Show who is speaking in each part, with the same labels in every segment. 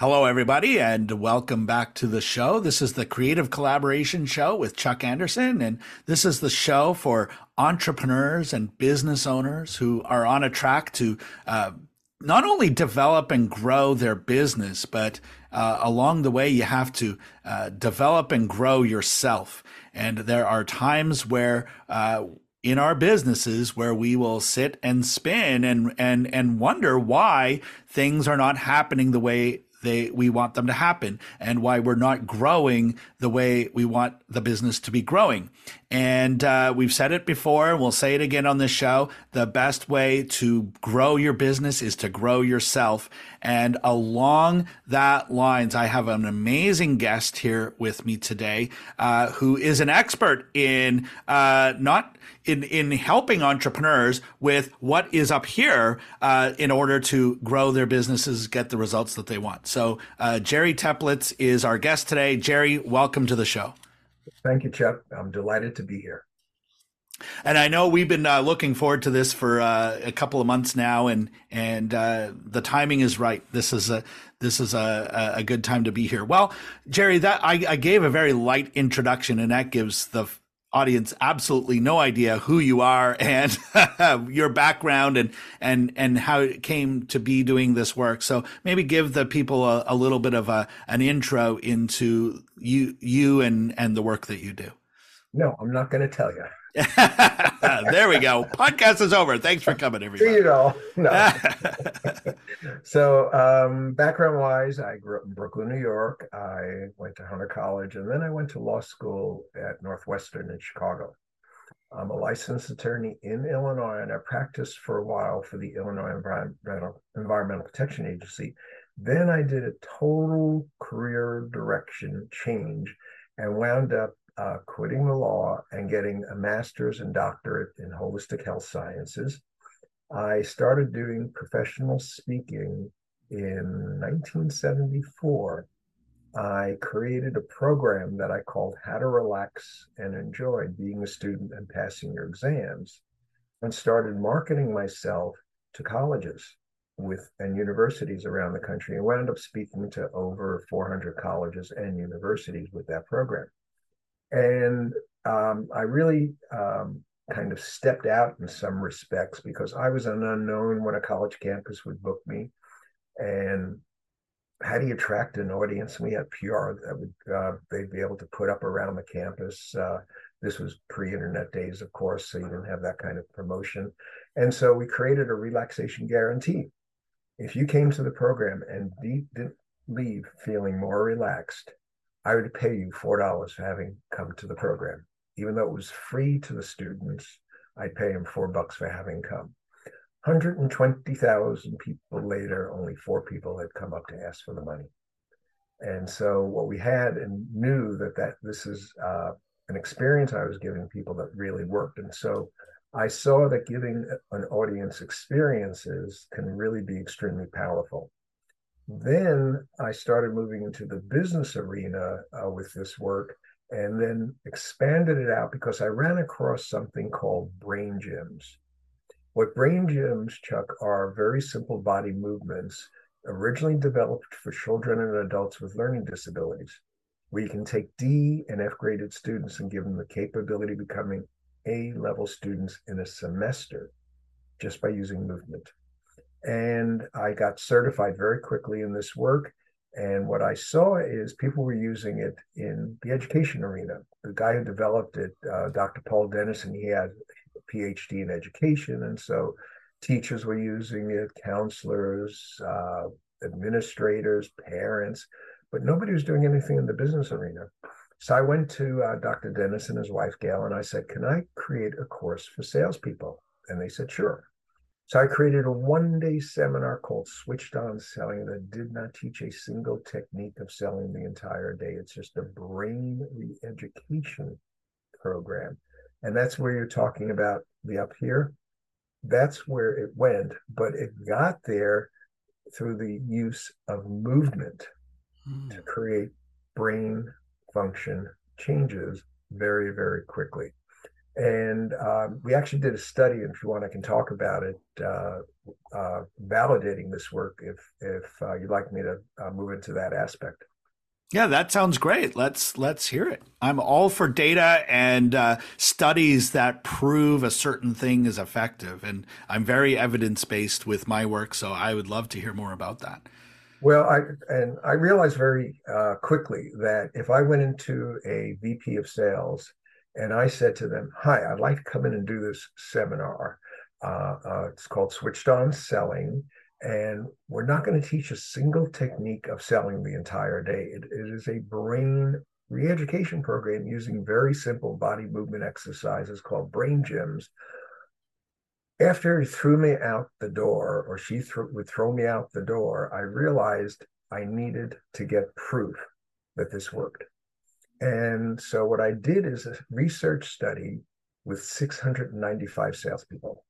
Speaker 1: Hello, everybody, and welcome back to the show. This is the Creative Collaboration Show with Chuck Anderson, and this is the show for entrepreneurs and business owners who are on a track to uh, not only develop and grow their business, but uh, along the way, you have to uh, develop and grow yourself. And there are times where uh, in our businesses where we will sit and spin and and and wonder why things are not happening the way they we want them to happen and why we're not growing the way we want the business to be growing. And uh, we've said it before and we'll say it again on this show. The best way to grow your business is to grow yourself. And along that lines i have an amazing guest here with me today uh, who is an expert in uh, not in in helping entrepreneurs with what is up here uh, in order to grow their businesses, get the results that they want. So uh, Jerry Teplitz is our guest today. Jerry, welcome to the show.
Speaker 2: Thank you, Chuck. I'm delighted to be here.
Speaker 1: And I know we've been uh, looking forward to this for uh, a couple of months now, and and uh, the timing is right. This is a this is a, a good time to be here. Well, Jerry, that I, I gave a very light introduction, and that gives the audience absolutely no idea who you are and your background and and and how it came to be doing this work. So maybe give the people a, a little bit of a an intro into you you and and the work that you do.
Speaker 2: No, I'm not going to tell you.
Speaker 1: there we go. Podcast is over. Thanks for coming, everybody.
Speaker 2: You know, no. so, um, background wise, I grew up in Brooklyn, New York. I went to Hunter College, and then I went to law school at Northwestern in Chicago. I'm a licensed attorney in Illinois, and I practiced for a while for the Illinois Environmental, Environmental Protection Agency. Then I did a total career direction change and wound up uh, quitting the law and getting a master's and doctorate in holistic health sciences. I started doing professional speaking in 1974. I created a program that I called How to Relax and Enjoy Being a Student and Passing Your Exams, and started marketing myself to colleges with and universities around the country and wound up speaking to over 400 colleges and universities with that program. And um, I really um, kind of stepped out in some respects because I was an unknown when a college campus would book me. And how do you attract an audience? We had PR that would uh, they'd be able to put up around the campus. Uh, this was pre-internet days, of course, so you didn't have that kind of promotion. And so we created a relaxation guarantee. If you came to the program and didn't leave feeling more relaxed, I would pay you four dollars for having come to the program, even though it was free to the students. I'd pay them four bucks for having come. 120,000 people later, only four people had come up to ask for the money. And so what we had and knew that that this is uh, an experience I was giving people that really worked. And so I saw that giving an audience experiences can really be extremely powerful. Then I started moving into the business arena uh, with this work and then expanded it out because I ran across something called brain gyms. What brain gyms, Chuck, are very simple body movements originally developed for children and adults with learning disabilities. We can take D and F graded students and give them the capability of becoming A level students in a semester just by using movement. And I got certified very quickly in this work. And what I saw is people were using it in the education arena. The guy who developed it, uh, Dr. Paul Dennison, he had a PhD in education. And so teachers were using it, counselors, uh, administrators, parents, but nobody was doing anything in the business arena. So I went to uh, Dr. Dennis and his wife, Gail, and I said, Can I create a course for salespeople? And they said, Sure. So I created a one day seminar called Switched On Selling that did not teach a single technique of selling the entire day. It's just a brain re education program. And that's where you're talking about the up here. That's where it went, but it got there through the use of movement hmm. to create brain function changes very, very quickly. And um, we actually did a study, and if you want, I can talk about it, uh, uh, validating this work. If if uh, you'd like me to uh, move into that aspect.
Speaker 1: Yeah, that sounds great. Let's let's hear it. I'm all for data and uh, studies that prove a certain thing is effective, and I'm very evidence based with my work. So I would love to hear more about that.
Speaker 2: Well, I and I realized very uh, quickly that if I went into a VP of sales and I said to them, "Hi, I'd like to come in and do this seminar. Uh, uh, it's called Switched On Selling." And we're not going to teach a single technique of selling the entire day. it, it is a brain re-education program using very simple body movement exercises called brain gyms. After he threw me out the door, or she th- would throw me out the door, I realized I needed to get proof that this worked. And so what I did is a research study with 695 salespeople.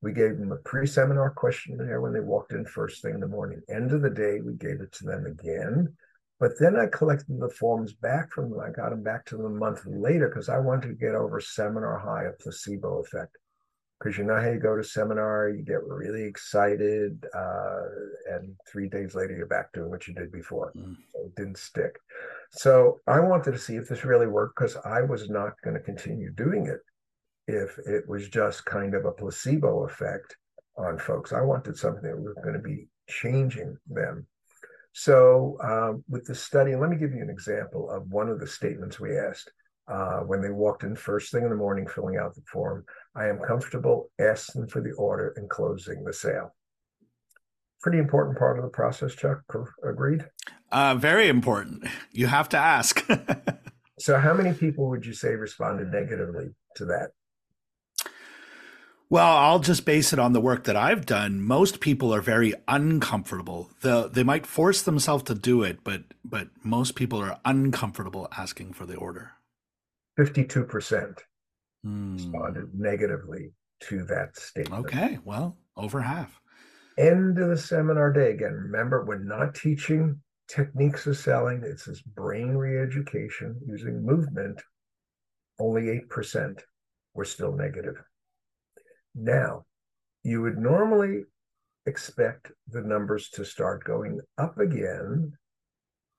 Speaker 2: We gave them a pre-seminar questionnaire when they walked in first thing in the morning. End of the day, we gave it to them again. But then I collected the forms back from them. I got them back to them a month later because I wanted to get over seminar high, a placebo effect. Because you know how you go to seminar, you get really excited, uh, and three days later you're back doing what you did before. Mm. So it didn't stick. So I wanted to see if this really worked because I was not going to continue doing it if it was just kind of a placebo effect on folks. I wanted something that was going to be changing them. So, um, with the study, let me give you an example of one of the statements we asked uh, when they walked in first thing in the morning, filling out the form. I am comfortable asking for the order and closing the sale. Pretty important part of the process, Chuck. Agreed?
Speaker 1: Uh, very important. You have to ask.
Speaker 2: so, how many people would you say responded negatively to that?
Speaker 1: Well, I'll just base it on the work that I've done. Most people are very uncomfortable. The, they might force themselves to do it, but but most people are uncomfortable asking for the order.
Speaker 2: Fifty-two percent hmm. responded negatively to that statement.
Speaker 1: Okay, well, over half.
Speaker 2: End of the seminar day. Again, remember, we're not teaching techniques of selling. It's this brain re-education using movement. Only eight percent were still negative. Now, you would normally expect the numbers to start going up again.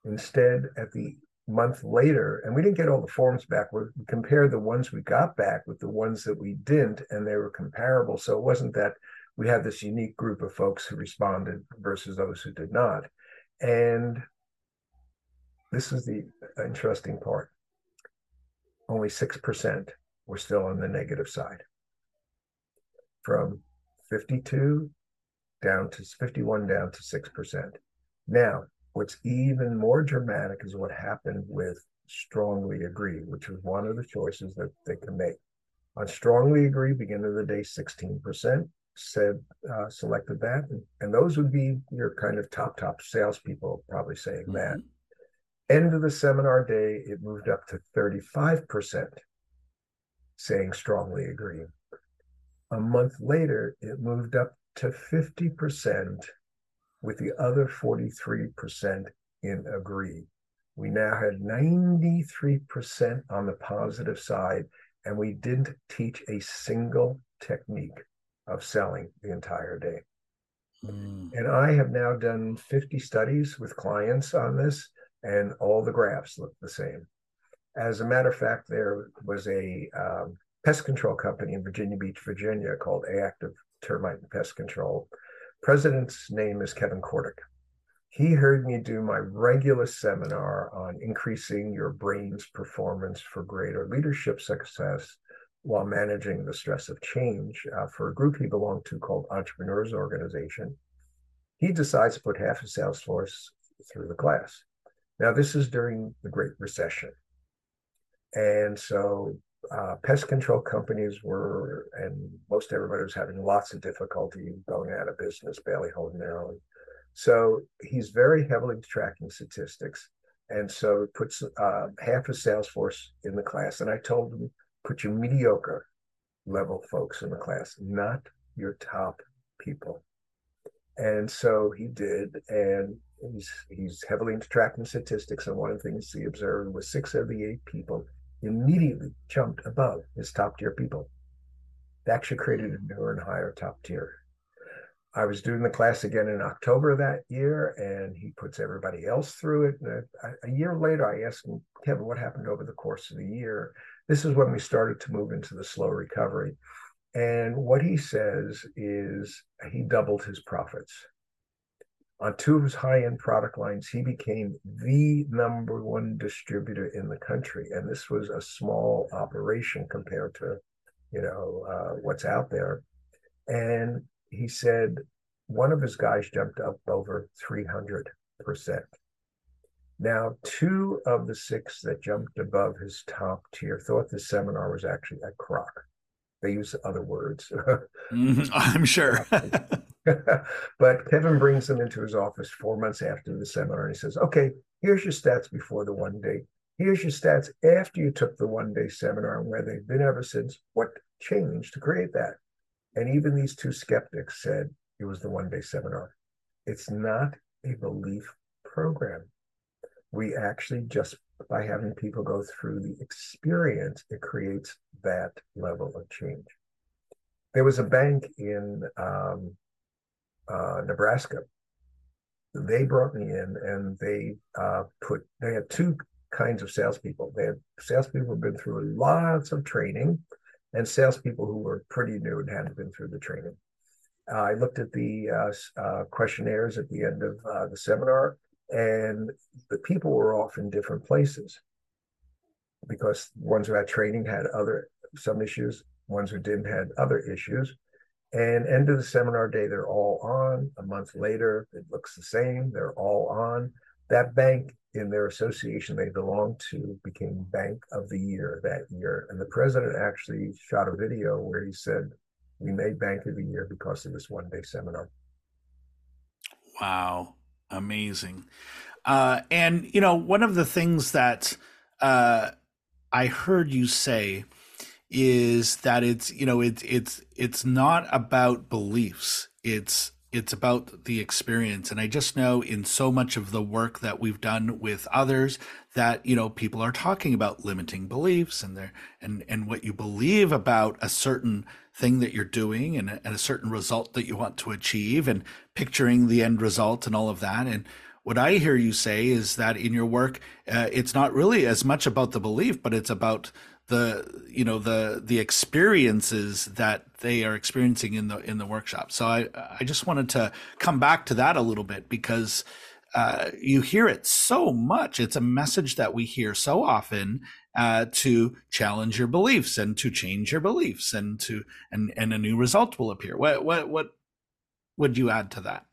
Speaker 2: Instead, at the month later, and we didn't get all the forms back. We compared the ones we got back with the ones that we didn't, and they were comparable. So it wasn't that we had this unique group of folks who responded versus those who did not. And this is the interesting part only 6% were still on the negative side from 52 down to 51 down to 6%. Now, what's even more dramatic is what happened with strongly agree, which was one of the choices that they can make. On strongly agree, beginning of the day, 16% said uh, selected that. And, and, those would be your kind of top, top salespeople probably saying mm-hmm. that. End of the seminar day, it moved up to 35% saying strongly agree. A month later, it moved up to 50%, with the other 43% in agree. We now had 93% on the positive side, and we didn't teach a single technique of selling the entire day. Mm. And I have now done 50 studies with clients on this, and all the graphs look the same. As a matter of fact, there was a um, pest control company in Virginia Beach, Virginia, called Active Termite and Pest Control. President's name is Kevin Kordick. He heard me do my regular seminar on increasing your brain's performance for greater leadership success while managing the stress of change uh, for a group he belonged to called Entrepreneurs Organization. He decides to put half his sales force through the class. Now, this is during the Great Recession. And so uh, pest control companies were, and most everybody was having lots of difficulty going out of business, barely holding their own. So he's very heavily tracking statistics. And so puts uh, half his sales force in the class. And I told him, put your mediocre level folks in the class, not your top people. And so he did. And he's, he's heavily into tracking statistics. And one of the things he observed was six of the eight people immediately jumped above his top tier people. They actually created a newer and higher top tier. I was doing the class again in October that year, and he puts everybody else through it. A, a, year later, I asked him, Kevin, what happened over the course of the year? This is when we started to move into the slow recovery. And what he says is he doubled his profits. On two of his high end product lines, he became the number one distributor in the country. And this was a small operation compared to, you know, uh, what's out there. And he said one of his guys jumped up over 300%. Now, two of the six that jumped above his top tier thought the seminar was actually a crock. They use other words.
Speaker 1: mm-hmm, I'm sure.
Speaker 2: but Kevin brings them into his office four months after the seminar and he says, Okay, here's your stats before the one day. Here's your stats after you took the one day seminar and where they've been ever since. What changed to create that? And even these two skeptics said it was the one day seminar. It's not a belief program. We actually just by having people go through the experience, it creates that level of change. There was a bank in um, uh, Nebraska. They brought me in and they uh, put, they had two kinds of salespeople. They had salespeople who've been through lots of training and salespeople who were pretty new and hadn't been through the training. Uh, I looked at the uh, uh, questionnaires at the end of uh, the seminar, and the people were off in different places because ones who had training had other some issues, ones who didn't had other issues. And end of the seminar day, they're all on. A month later, it looks the same. They're all on. That bank in their association they belonged to became Bank of the Year that year. And the president actually shot a video where he said, We made Bank of the Year because of this one day seminar.
Speaker 1: Wow. Amazing. Uh, and, you know, one of the things that uh, I heard you say is that it's, you know, it's, it's, it's not about beliefs. It's, it's about the experience. And i just know in so much of the work that we've done with others that you know people are talking about limiting beliefs and their and and what you believe about a certain thing that you're doing and a, and a certain result that you want to achieve and picturing the end result and all of that. And what I hear you say is that in your work, uh, it's not really as much about the belief, but it's about the you know the the experiences that they are experiencing in the in the workshop. So I I just wanted to come back to that a little bit because uh, you hear it so much. It's a message that we hear so often uh, to challenge your beliefs and to change your beliefs and to and and a new result will appear. What what what would you add to that?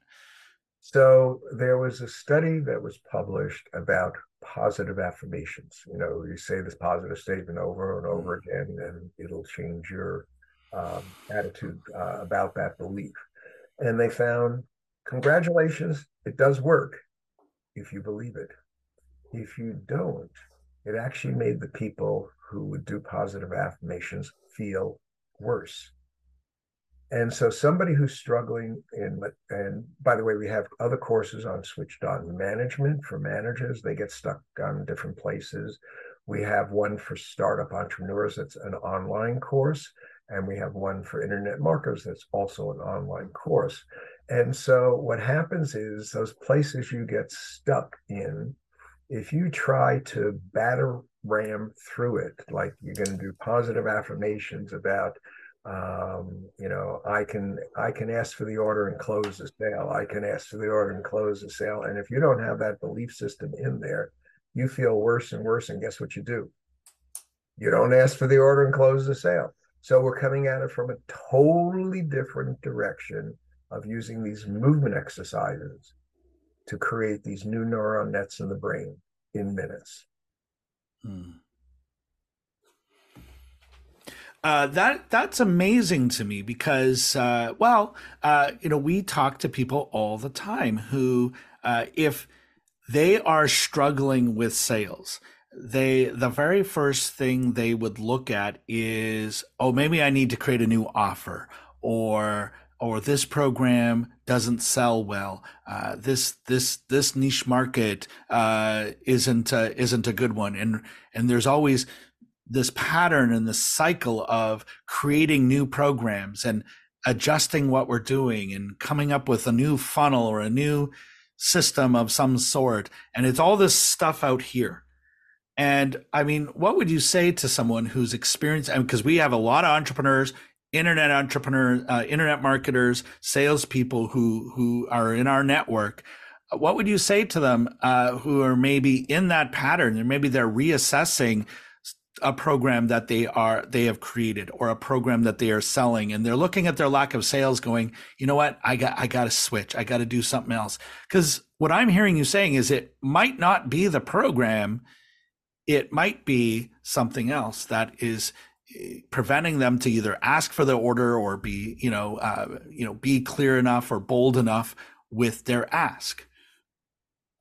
Speaker 2: So there was a study that was published about positive affirmations. You know, you say this positive statement over and over mm-hmm. again, and it'll change your um, attitude uh, about that belief. And they found, congratulations, it does work if you believe it. If you don't, it actually made the people who would do positive affirmations feel worse and so somebody who's struggling in and by the way we have other courses on switched on management for managers. They get stuck on different places. We have one for startup entrepreneurs that's an online course and we have one for internet marketers that's also an online course. And so what happens is those places you get stuck in if you try to batter ram through it like you're going to do positive affirmations about um, you know i can i can ask for the order and close the sale. I can ask for the order and close the sale. And if you don't have that belief system in there you feel worse and worse. And guess what you do? You don't ask for the order and close the sale. So we're coming at it from a totally different direction of using these movement exercises to create these new neuron nets in the brain in minutes. Hmm.
Speaker 1: Uh, that that's amazing to me because uh, well uh, you know we talk to people all the time who uh, if they are struggling with sales they the very first thing they would look at is oh maybe I need to create a new offer or or this program doesn't sell well. Uh, this this this niche market uh, isn't isn't a good one, and and there's always this pattern and this cycle of creating new programs and adjusting what we're doing and coming up with a new funnel or a new system of some sort. And it's all this stuff out here. And I mean, what would you say to someone who's experienced? Because we have a lot of entrepreneurs, internet entrepreneurs, uh, internet marketers, salespeople who who are in our network. What would you say to them uh, who are maybe in that pattern and maybe they're reassessing a program that they are they have created or a program that they are selling and they're looking at their lack of sales going you know what? I got i got to switch. I got to do something else. Because what i'm hearing you saying is it might not be the program it might be something else that is eh, preventing them to either ask for the order or be you know uh, you know be clear enough or bold enough with their ask.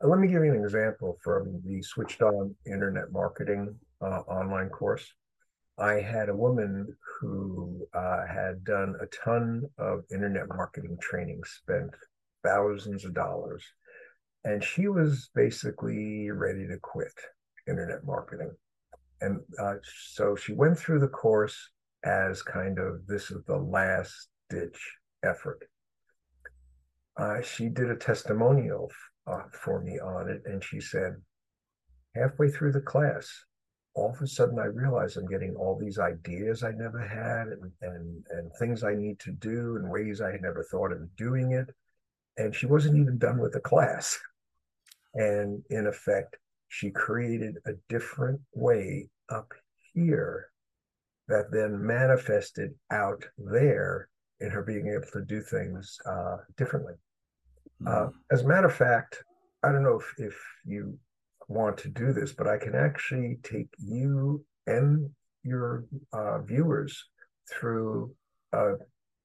Speaker 2: Let me give you an example from the switched on internet marketing uh, online course i had a woman who uh, had done a ton of internet marketing training spent thousands of dollars and she was basically ready to quit internet marketing. And uh, so she went through the course as kind of this is the last ditch effort. Uh, she did a testimonial uh, for me on it, and she said, halfway through the class, all of a sudden I realized I'm getting all these ideas I never had and, and, and things I need to do and ways I had never thought of doing it. And she wasn't even done with the class. And in effect, she created a different way up here that then manifested out there in her being able to do things uh, differently. Uh, as a matter of fact, I don't know if, if you want to do this, but I can actually take you and your uh, viewers through a,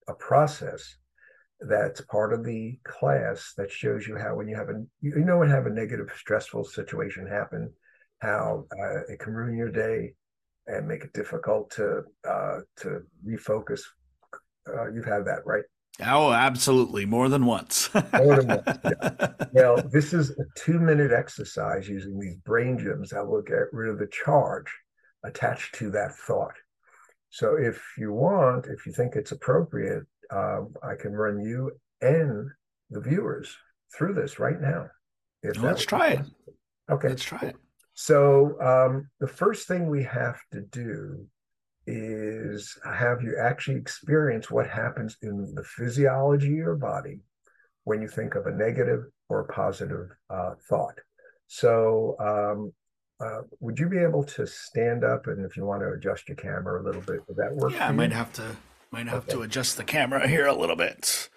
Speaker 2: a process that's part of the class that shows you how when you have a you know when have a negative stressful situation happen how uh, it can ruin your day and make it difficult to uh, to refocus uh, you've had that right
Speaker 1: oh absolutely more than once
Speaker 2: more than once yeah. well this is a two minute exercise using these brain gyms that will get rid of the charge attached to that thought so if you want if you think it's appropriate um, I can run you and the viewers through this right now.
Speaker 1: Let's try it.
Speaker 2: Okay.
Speaker 1: Let's try it.
Speaker 2: So um, the first thing we have to do is have you actually experience what happens in the physiology of your body when you think of a negative or a positive uh, thought. So um, uh, would you be able to stand up and if you want to adjust your camera a little bit, would that work?
Speaker 1: Yeah, I might have to might have okay. to adjust the camera here a little bit.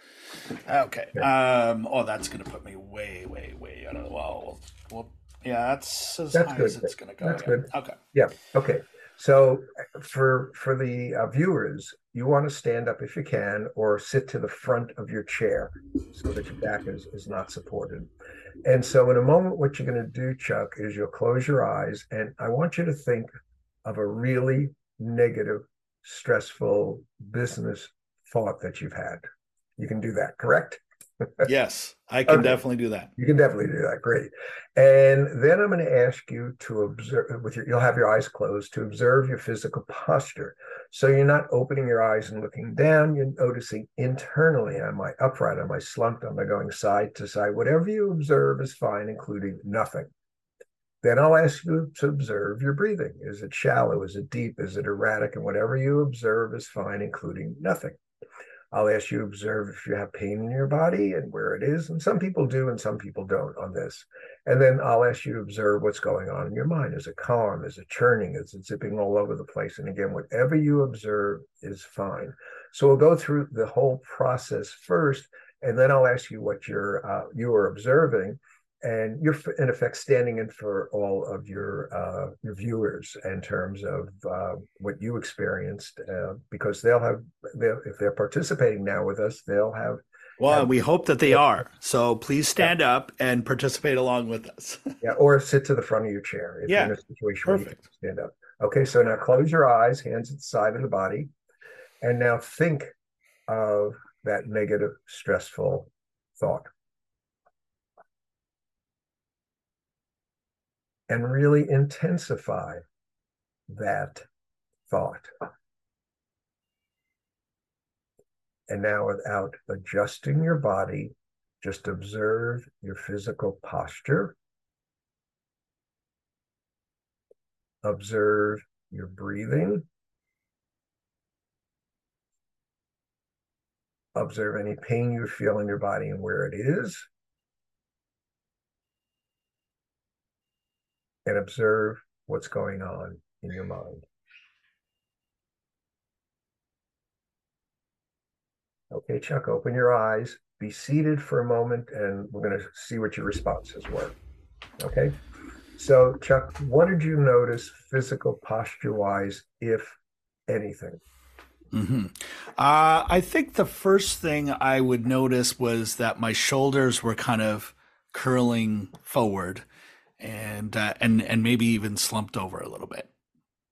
Speaker 1: Okay. Um. Oh, that's gonna put me way, way, way out of the well. Well, yeah, that's as
Speaker 2: that's
Speaker 1: high
Speaker 2: good.
Speaker 1: as it's gonna go.
Speaker 2: That's good.
Speaker 1: Okay.
Speaker 2: Yeah. Okay. So for for the uh, viewers, you want to stand up if you can, or sit to the front of your chair so that your back is is not supported. And so, in a moment, what you're going to do, Chuck, is you'll close your eyes, and I want you to think of a really negative stressful business thought that you've had. You can do that, correct?
Speaker 1: Yes, I can okay. definitely do that.
Speaker 2: You can definitely do that. Great. And then I'm going to ask you to observe with your you'll have your eyes closed to observe your physical posture. So you're not opening your eyes and looking down, you're noticing internally am I upright, am I slumped, am I going side to side? Whatever you observe is fine, including nothing. Then I'll ask you to observe your breathing. Is it shallow? Is it deep? Is it erratic? And whatever you observe is fine, including nothing. I'll ask you to observe if you have pain in your body and where it is. And some people do and some people don't on this. And then I'll ask you to observe what's going on in your mind. Is it calm? Is it churning? Is it zipping all over the place? And again, whatever you observe is fine. So we'll go through the whole process first, and then I'll ask you what you're uh, you are observing and you're in effect standing in for all of your uh, your viewers in terms of uh, what you experienced uh, because they'll have they'll, if they're participating now with us they'll have
Speaker 1: well have, we hope that they yeah. are so please stand yeah. up and participate along with us
Speaker 2: yeah or sit to the front of your chair if
Speaker 1: yeah.
Speaker 2: you're in a situation
Speaker 1: Perfect.
Speaker 2: where you stand up okay so now close your eyes hands at the side of the body and now think of that negative stressful thought and really intensify that thought. And now, without adjusting your body, just observe your physical posture. Observe your breathing. Observe any pain you feel in your body and where it is. And observe what's going on in your mind. Okay, Chuck, open your eyes, be seated for a moment, and we're going to see what your responses were. Okay. So, Chuck, what did you notice physical posture wise, if anything?
Speaker 1: Mm-hmm. Uh, I think the first thing I would notice was that my shoulders were kind of curling forward, and uh, and and maybe even slumped over a little bit.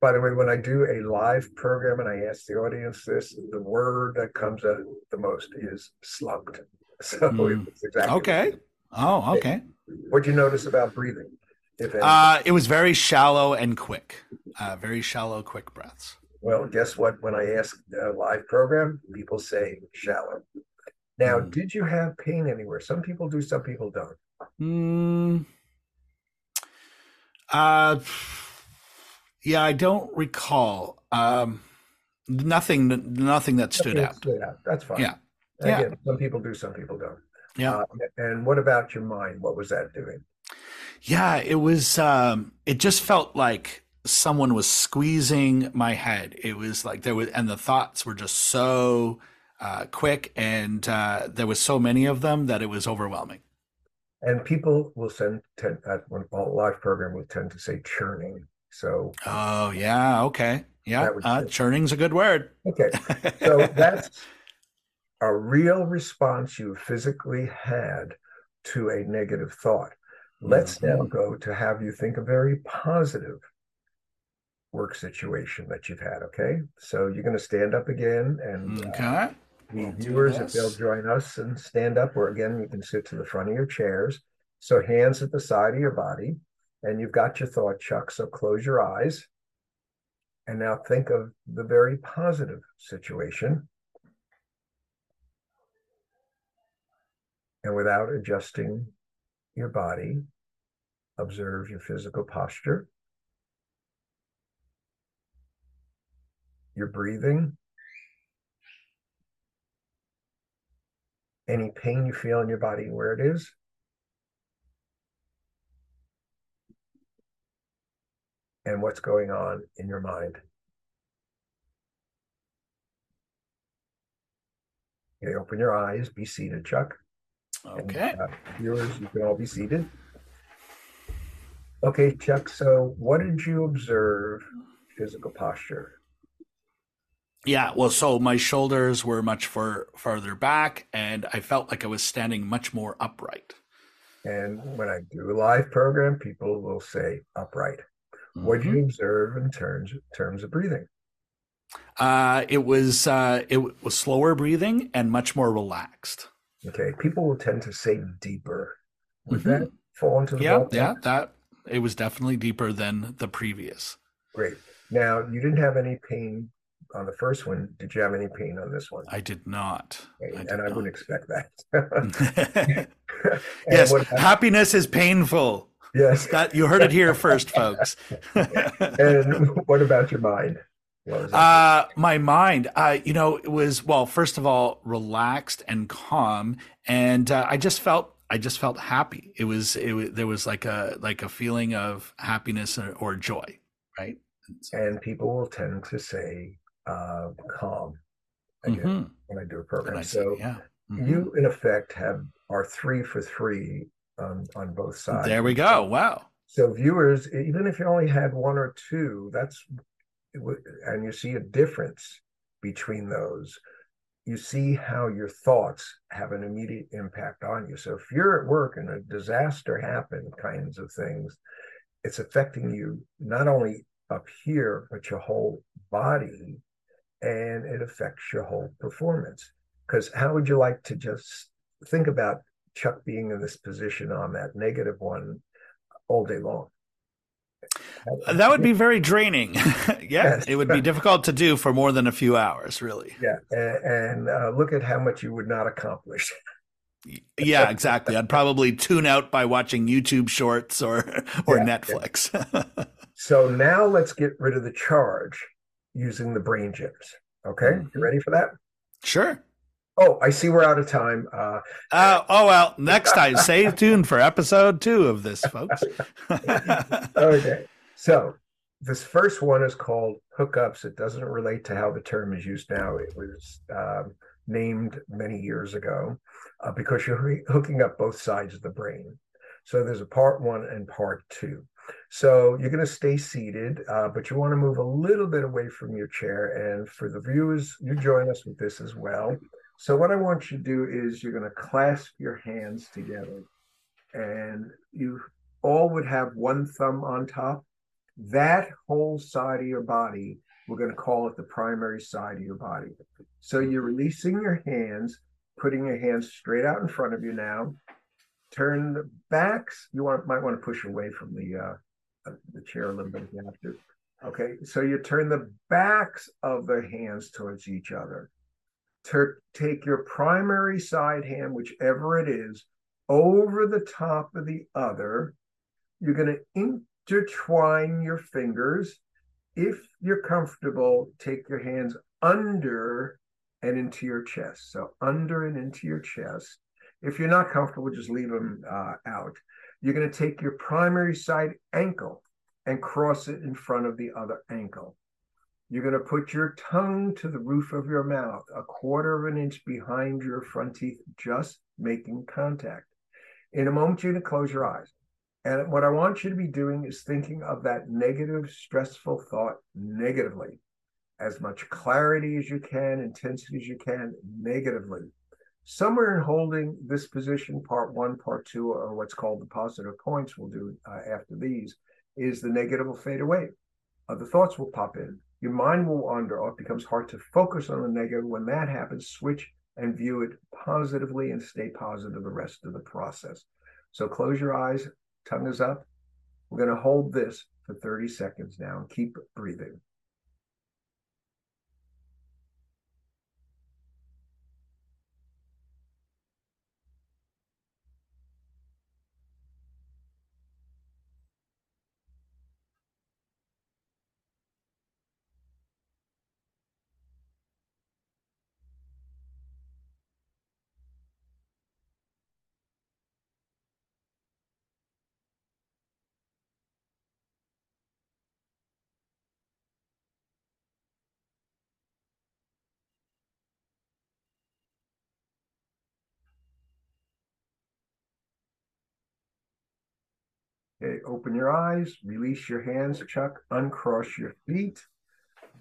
Speaker 2: By the way, when I do a live program and I ask the audience this, the word that comes out the most is slumped. So mm. it's exactly
Speaker 1: okay. Oh, okay.
Speaker 2: What'd you notice about breathing?
Speaker 1: If uh, it was very shallow and quick, uh, very shallow, quick breaths.
Speaker 2: Well, guess what? When I ask a live program, people say shallow. Now, mm. did you have pain anywhere? Some people do, some people don't.
Speaker 1: Mm. Uh, yeah, I don't recall. Um, nothing, nothing that stood nothing out. Stood out.
Speaker 2: That's fine.
Speaker 1: Yeah.
Speaker 2: Again, yeah. some people do, some people don't.
Speaker 1: Yeah. Uh,
Speaker 2: and what about your mind? What was that doing?
Speaker 1: Yeah, it was. Um, it just felt like someone was squeezing my head. It was like there was, and the thoughts were just so uh, quick, and uh, there was so many of them that it was overwhelming.
Speaker 2: And people will send tend, at one live program will tend to say churning. So.
Speaker 1: Oh yeah. Okay. Yeah. Uh, churning's a good word.
Speaker 2: Okay. So that's a real response you physically had to a negative thought. Let's mm-hmm. now go to have you think a very positive work situation that you've had. Okay. So you're going to stand up again and
Speaker 1: uh, okay. Uh,
Speaker 2: the viewers, if they'll join us and stand up, or again, you can sit to the front of your chairs. So hands at the side of your body, and you've got your thought, Chuck. So close your eyes. And now think of the very positive situation And without adjusting your body, observe your physical posture, your breathing, any pain you feel in your body where it is. And what's going on in your mind. Okay, open your eyes, be seated, Chuck.
Speaker 1: Okay. And, uh,
Speaker 2: viewers, you can all be seated. Okay, Chuck. So, what did you observe physical posture?
Speaker 1: Yeah, well, so my shoulders were much far, farther back, and I felt like I was standing much more upright.
Speaker 2: And when I do a live program, people will say upright. Mm-hmm. What do you observe in terms terms of breathing?
Speaker 1: Uh, it was uh, it was slower breathing and much more relaxed.
Speaker 2: Okay, people will tend to say deeper. Would mm-hmm. that fall into the
Speaker 1: yeah,
Speaker 2: ballpark?
Speaker 1: yeah? That it was definitely deeper than the previous.
Speaker 2: Great. Now you didn't have any pain on the first one. Did you have any pain on this one?
Speaker 1: I did not.
Speaker 2: Okay. I did and I wouldn't expect
Speaker 1: that. yes, happiness is painful.
Speaker 2: Yes,
Speaker 1: that you heard it here first, folks.
Speaker 2: and what about your mind?
Speaker 1: Uh, my mind, uh, you know, it was well. First of all, relaxed and calm, and uh, I just felt, I just felt happy. It was, it was, there was like a like a feeling of happiness or, or joy, right?
Speaker 2: And people will tend to say uh, calm again mm-hmm. when I do a program. So yeah. Mm-hmm. you, in effect, have are three for three on on both sides.
Speaker 1: There we go. Wow.
Speaker 2: So viewers, even if you only had one or two, that's and you see a difference between those, you see how your thoughts have an immediate impact on you. So if you're at work and a disaster happened, kinds of things, it's affecting you not only up here, but your whole body, and it affects your whole performance. Because how would you like to just think about Chuck being in this position on that negative one all day long?
Speaker 1: that would be very draining. yeah, yes. it would be difficult to do for more than a few hours, really.
Speaker 2: Yeah, and, and uh, look at how much you would not accomplish.
Speaker 1: yeah, exactly. I'd probably tune out by watching YouTube Shorts or or yeah, Netflix.
Speaker 2: Yeah. so now let's get rid of the charge using the brain jitters. Okay, mm-hmm. you ready for that?
Speaker 1: Sure.
Speaker 2: Oh, I see we're out of time. Uh,
Speaker 1: uh, oh, well, next time, stay tuned for episode two of this, folks.
Speaker 2: okay. So this first one is called hookups. It doesn't relate to how the term is used now. It was um, named many years ago uh, because you're hooking up both sides of the brain. So there's a part one and part two. So you're going to stay seated, uh, but you want to move a little bit away from your chair. And for the viewers, you join us with this as well. So what I want you to do is you're going to clasp your hands together and you all would have one thumb on top. That whole side of your body, we're going to call it the primary side of your body. So you're releasing your hands, putting your hands straight out in front of you now. Turn the backs. You want might want to push away from the uh, the chair a little bit if you have to. Okay, so you turn the backs of the hands towards each other to take your primary side hand, whichever it is, over the top of the other. You're going to intertwine your fingers. If you're comfortable, take your hands under and into your chest. So under and into your chest. If you're not comfortable, just leave them uh, out. You're going to take your primary side ankle and cross it in front of the other ankle. You're going to put your tongue to the roof of your mouth, a quarter of an inch behind your front teeth, just making contact. In a moment, you're going to close your eyes. And what I want you to be doing is thinking of that negative, stressful thought negatively. As much clarity as you can, intensity as you can, negatively. Somewhere in holding this position, part one, part two, or what's called the positive points, we'll do uh, after these, is the negative will fade away. Other thoughts will pop in your mind will wander off, It becomes hard to focus on the negative. When that happens, switch and view it positively and stay positive the rest of the process. So close your eyes, tongue is up. We're going to hold this for 30 seconds now and keep breathing. Okay, open your eyes, release your hands, Chuck, uncross your feet.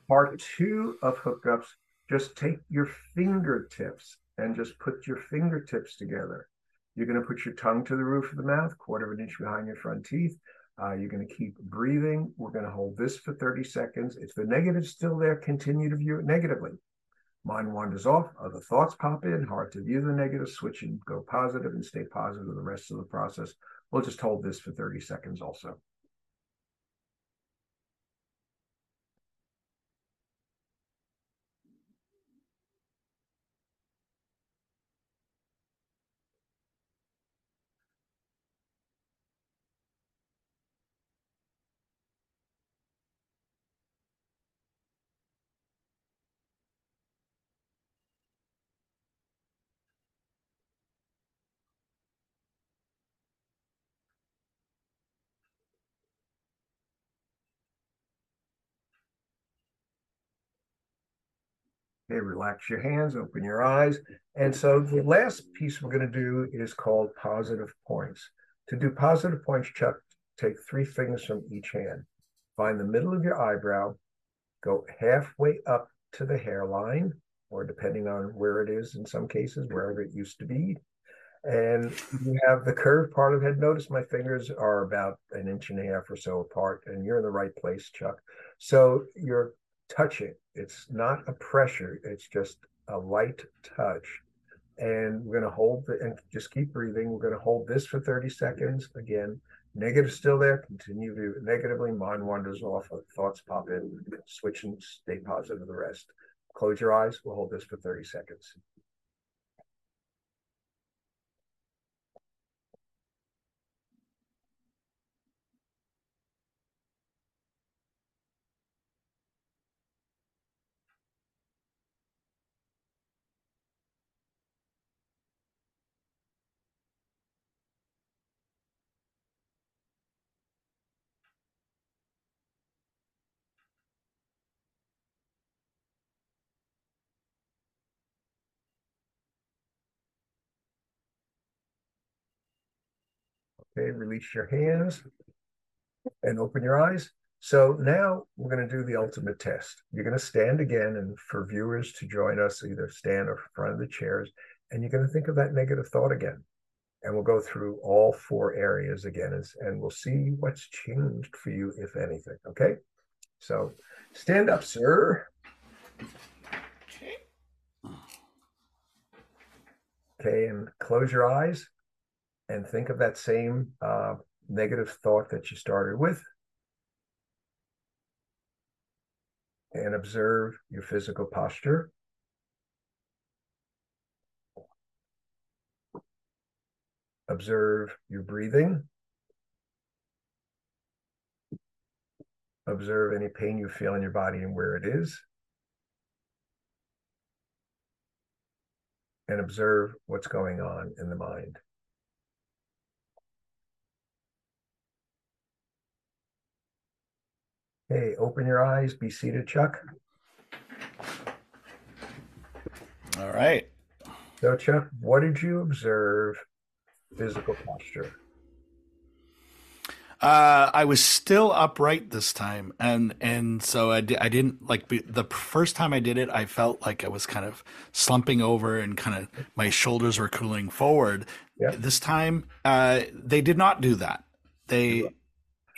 Speaker 2: Part two of hookups, just take your fingertips and just put your fingertips together. You're going to put your tongue to the roof of the mouth, quarter of an inch behind your front teeth. Uh, you're going to keep breathing. We're going to hold this for 30 seconds. If the negative's still there, continue to view it negatively. Mind wanders off, other thoughts pop in, hard to view the negative, switch and go positive and stay positive the rest of the process. We'll just hold this for 30 seconds also. Okay, relax your hands, open your eyes. And so the last piece we're going to do is called positive points. To do positive points, Chuck, take three fingers from each hand. Find the middle of your eyebrow, go halfway up to the hairline, or depending on where it is, in some cases, wherever it used to be. And you have the curved part of the head. Notice my fingers are about an inch and a half or so apart, and you're in the right place, Chuck. So you're touching. It's not a pressure, it's just a light touch. And we're going to hold the, and just keep breathing. We're going to hold this for 30 seconds. Again, negative still there, continue to negatively, mind wanders off, uh, thoughts pop in, switch and stay positive the rest. Close your eyes. We'll hold this for 30 seconds. Okay, release your hands and open your eyes. So now we're going to do the ultimate test. You're going to stand again, and for viewers to join us, either stand or front of the chairs, and you're going to think of that negative thought again. And we'll go through all four areas again, and we'll see what's changed for you, if anything. Okay. So stand up, sir. Okay, and close your eyes and think of that same uh, negative thought that you started with and observe your physical posture. Observe your breathing. Observe any pain you feel in your body and where it is. And observe what's going on in the mind. Hey, open your eyes, be seated, Chuck.
Speaker 1: All right.
Speaker 2: So, Chuck, what did you observe physical posture?
Speaker 1: Uh, I was still upright this time, and and so I, di- I didn't like be, the first time I did it. I felt like I was kind of slumping over, and kind of my shoulders were cooling forward. Yeah. This time, uh, they did not do that. They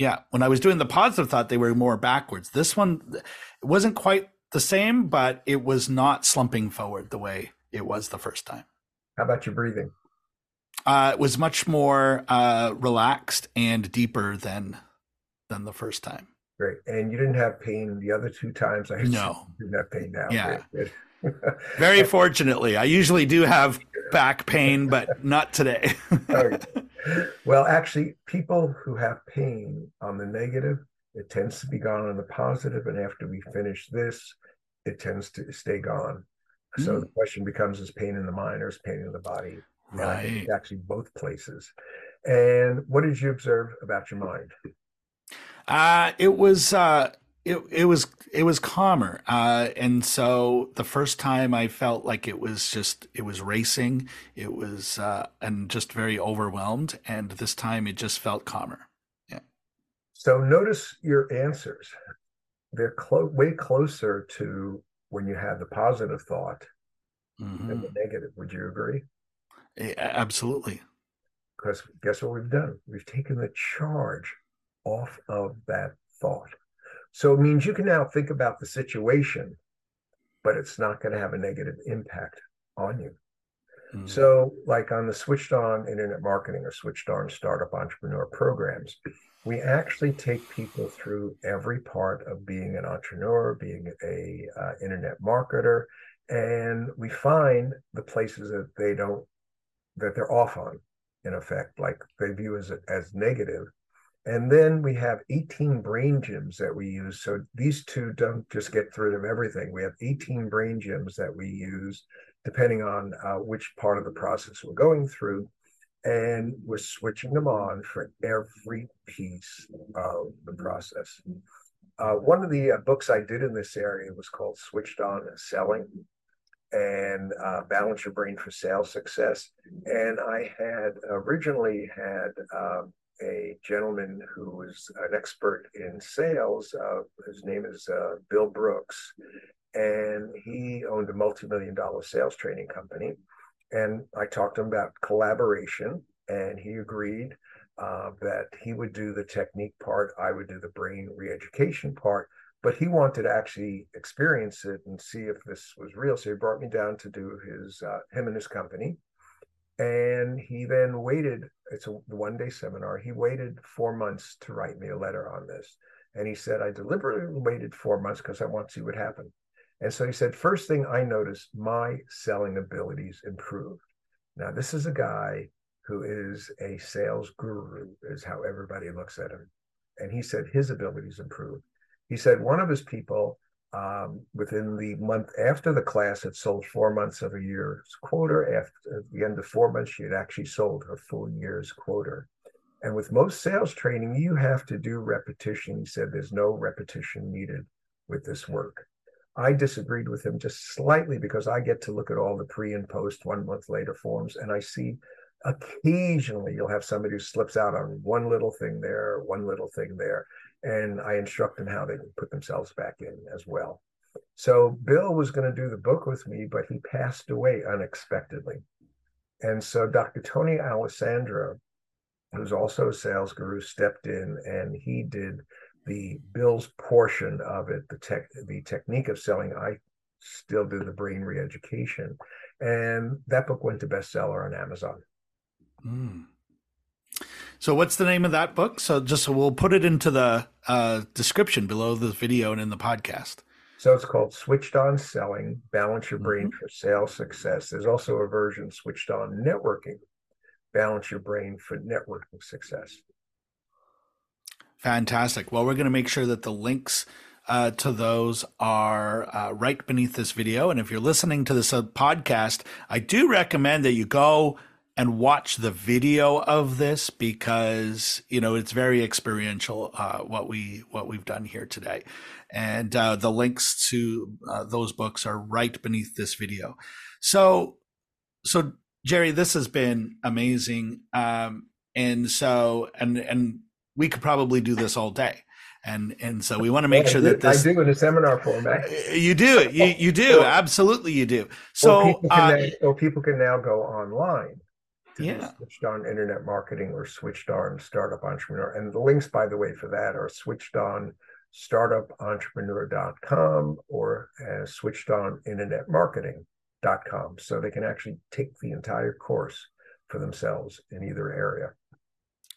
Speaker 1: yeah, when I was doing the positive thought, they were more backwards. This one it wasn't quite the same, but it was not slumping forward the way it was the first time.
Speaker 2: How about your breathing?
Speaker 1: Uh, it was much more uh, relaxed and deeper than than the first time.
Speaker 2: Great, and you didn't have pain the other two times. I
Speaker 1: no,
Speaker 2: didn't have pain now.
Speaker 1: Yeah, very fortunately, I usually do have back pain, but not today.
Speaker 2: well, actually, people who have pain on the negative, it tends to be gone on the positive, and after we finish this, it tends to stay gone. Mm. So the hmm. question becomes: Is pain in the mind or is pain in the body?
Speaker 1: Right.
Speaker 2: actually both places. And what did you observe about your mind?
Speaker 1: Uh, it was uh, it it was it was calmer. Uh, and so the first time i felt like it was just it was racing it was uh, and just very overwhelmed. And this time it just felt calmer. Yeah.
Speaker 2: So notice your answers. They're clo- way closer to when you had the positive thought mm-hmm. than the negative. Would you agree?
Speaker 1: Yeah, absolutely.
Speaker 2: Because guess what we've done? We've taken the charge off of that thought so it means you can now think about the situation, but it's not going to have a negative impact on you. Mm-hmm. So, like on the Switched On Internet Marketing or Switched On Startup Entrepreneur programs, we actually take people through every part of being an entrepreneur, being a uh, internet marketer, and we find the places that they don't that they're off on, in effect, like they view as as negative, and then we have 18 brain gyms that we use. So these two don't just get rid of everything. We have 18 brain gyms that we use depending on uh, which part of the process we're going through. And we're switching them on for every piece of the process. Uh, one of the uh, books I did in this area was called Switched On Selling and uh, Balance Your Brain for Sales Success. And I had originally had um, a gentleman who was an expert in sales. Uh, his name is uh, Bill Brooks, and he owned a multi-million dollar sales training company. And I talked to him about collaboration, and he agreed uh, that he would do the technique part, I would do the brain re-education part. But he wanted to actually experience it and see if this was real. So he brought me down to do his uh, him and his company And he then waited, it's a one day seminar. He waited four months to write me a letter on this. And he said, I deliberately waited four months because I want to see what happened. And so he said, first thing I noticed, my selling abilities improved. Now, this is a guy who is a sales guru, is how everybody looks at him. And he said his abilities improved. He said one of his people um, within the month after the class had sold four months of a year's quota. After at the end of four months, she had actually sold her full year's quota. And with most sales training, you have to do repetition. He said there's no repetition needed with this work. I disagreed with him just slightly because I get to look at all the pre and post one month later forms and I see occasionally you'll have somebody who slips out on one little thing there, one little thing there and I instruct them how they can put themselves back in as well. So Bill was going to do the book with me, but he passed away unexpectedly. And so Dr. Tony Alessandra, who's also a sales guru, stepped in and he did the Bill's portion of it, the tech, the technique of selling. I still do the brain reeducation, and that book went to bestseller on Amazon.
Speaker 1: Mm. So, what's the name of that book? So, just so we'll put it into the uh, description below the video and in the podcast.
Speaker 2: So, it's called Switched On Selling Balance Your Brain mm-hmm. for Sales Success. There's also a version Switched On Networking Balance Your Brain for Networking Success.
Speaker 1: Fantastic. Well, we're going to make sure that the links uh, to those are uh, right beneath this video. And if you're listening to this uh, podcast, I do recommend that you go and watch the video of this because you know it's very experiential uh, what we what we've done here today, and uh, the links to uh, those books are right beneath this video. So, so Jerry, this has been amazing, um, and so and and we could probably do this all day and and so we want to make sure that this
Speaker 2: I do in a seminar format.
Speaker 1: You do, you you do, absolutely, you do. So,
Speaker 2: or people, uh, now, or people can now go online
Speaker 1: to yeah.
Speaker 2: switched on internet marketing or switched on startup entrepreneur. And the links, by the way, for that are switched on startupentrepreneur.com or uh, switched on internet marketing.com. So they can actually take the entire course for themselves in either area.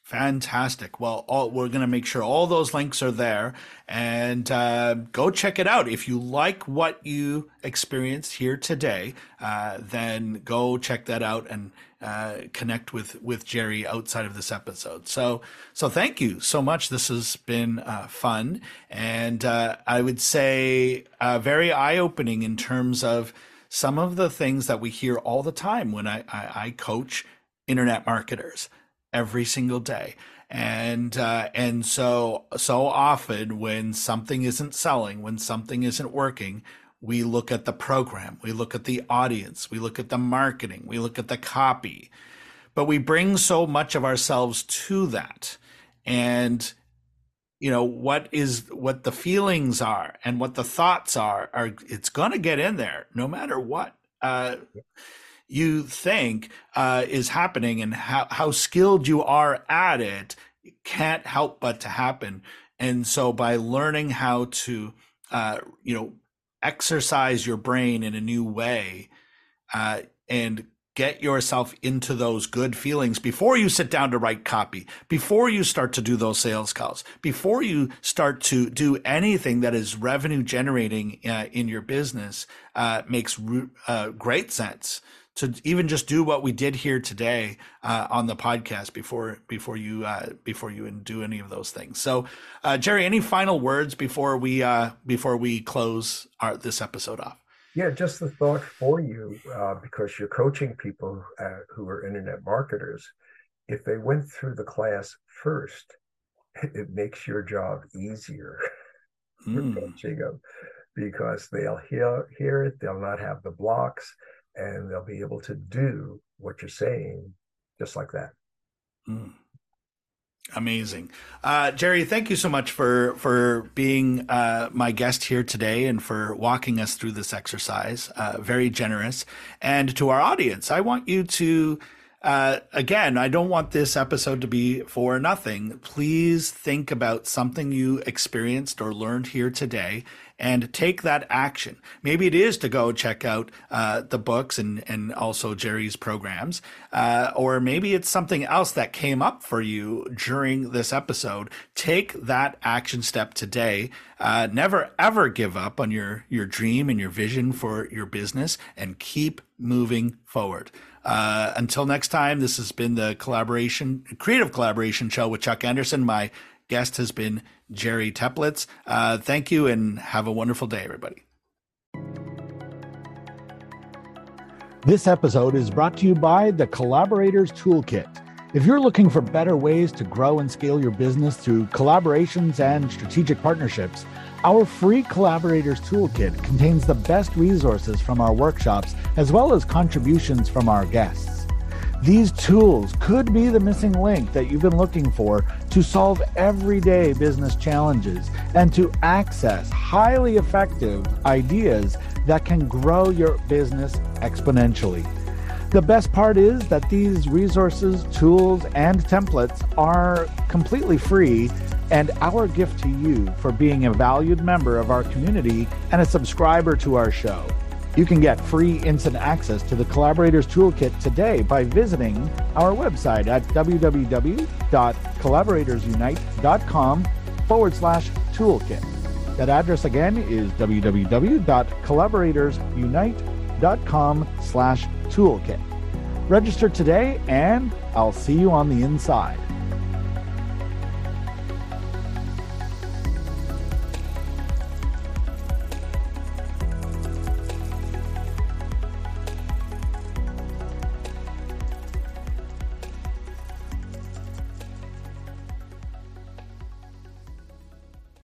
Speaker 1: Fantastic. Well, all, we're going to make sure all those links are there and uh, go check it out. If you like what you experienced here today, uh, then go check that out and uh, connect with with Jerry outside of this episode. So, so thank you so much. This has been uh, fun, and uh, I would say uh, very eye opening in terms of some of the things that we hear all the time when I, I, I coach internet marketers every single day. And uh, and so so often when something isn't selling, when something isn't working, we look at the program, we look at the audience, we look at the marketing, we look at the copy, but we bring so much of ourselves to that, and you know what is what the feelings are and what the thoughts are are it's going to get in there no matter what. Uh, you think uh, is happening and how, how skilled you are at it can't help but to happen. And so by learning how to, uh, you know, exercise your brain in a new way uh, and get yourself into those good feelings before you sit down to write copy, before you start to do those sales calls, before you start to do anything that is revenue generating uh, in your business uh, makes uh, great sense to even just do what we did here today uh, on the podcast before before you uh, before you do any of those things. So, uh, Jerry, any final words before we uh, before we close our, this episode off?
Speaker 2: Yeah, just the thought for you uh, because you're coaching people uh, who are internet marketers. If they went through the class first, it makes your job easier mm. for coaching them because they'll hear hear it. They'll not have the blocks and they'll be able to do what you're saying just like that.
Speaker 1: Mm. Amazing, uh, Jerry. Thank you so much for for being uh, my guest here today and for walking us through this exercise. Uh, very generous, and to our audience, I want you to. Uh, again, I don't want this episode to be for nothing. Please think about something you experienced or learned here today
Speaker 3: and take that action. Maybe it is to go check out uh, the books and, and also Jerry's programs, uh, or maybe it's something else that came up for you during this episode. Take that action step today. Uh, never ever give up on your, your dream and your vision for your business and keep moving forward. Uh, until next time, this has been the collaboration, creative collaboration show with Chuck Anderson. My guest has been Jerry Teplitz. Uh, thank you and have a wonderful day, everybody.
Speaker 1: This episode is brought to you by the Collaborators Toolkit. If you're looking for better ways to grow and scale your business through collaborations and strategic partnerships, our free Collaborators Toolkit contains the best resources from our workshops as well as contributions from our guests. These tools could be the missing link that you've been looking for to solve everyday business challenges and to access highly effective ideas that can grow your business exponentially. The best part is that these resources, tools, and templates are completely free and our gift to you for being a valued member of our community and a subscriber to our show. You can get free instant access to the Collaborators Toolkit today by visiting our website at www.collaboratorsunite.com forward slash toolkit. That address again is www.collaboratorsunite.com slash toolkit. Register today and I'll see you on the inside.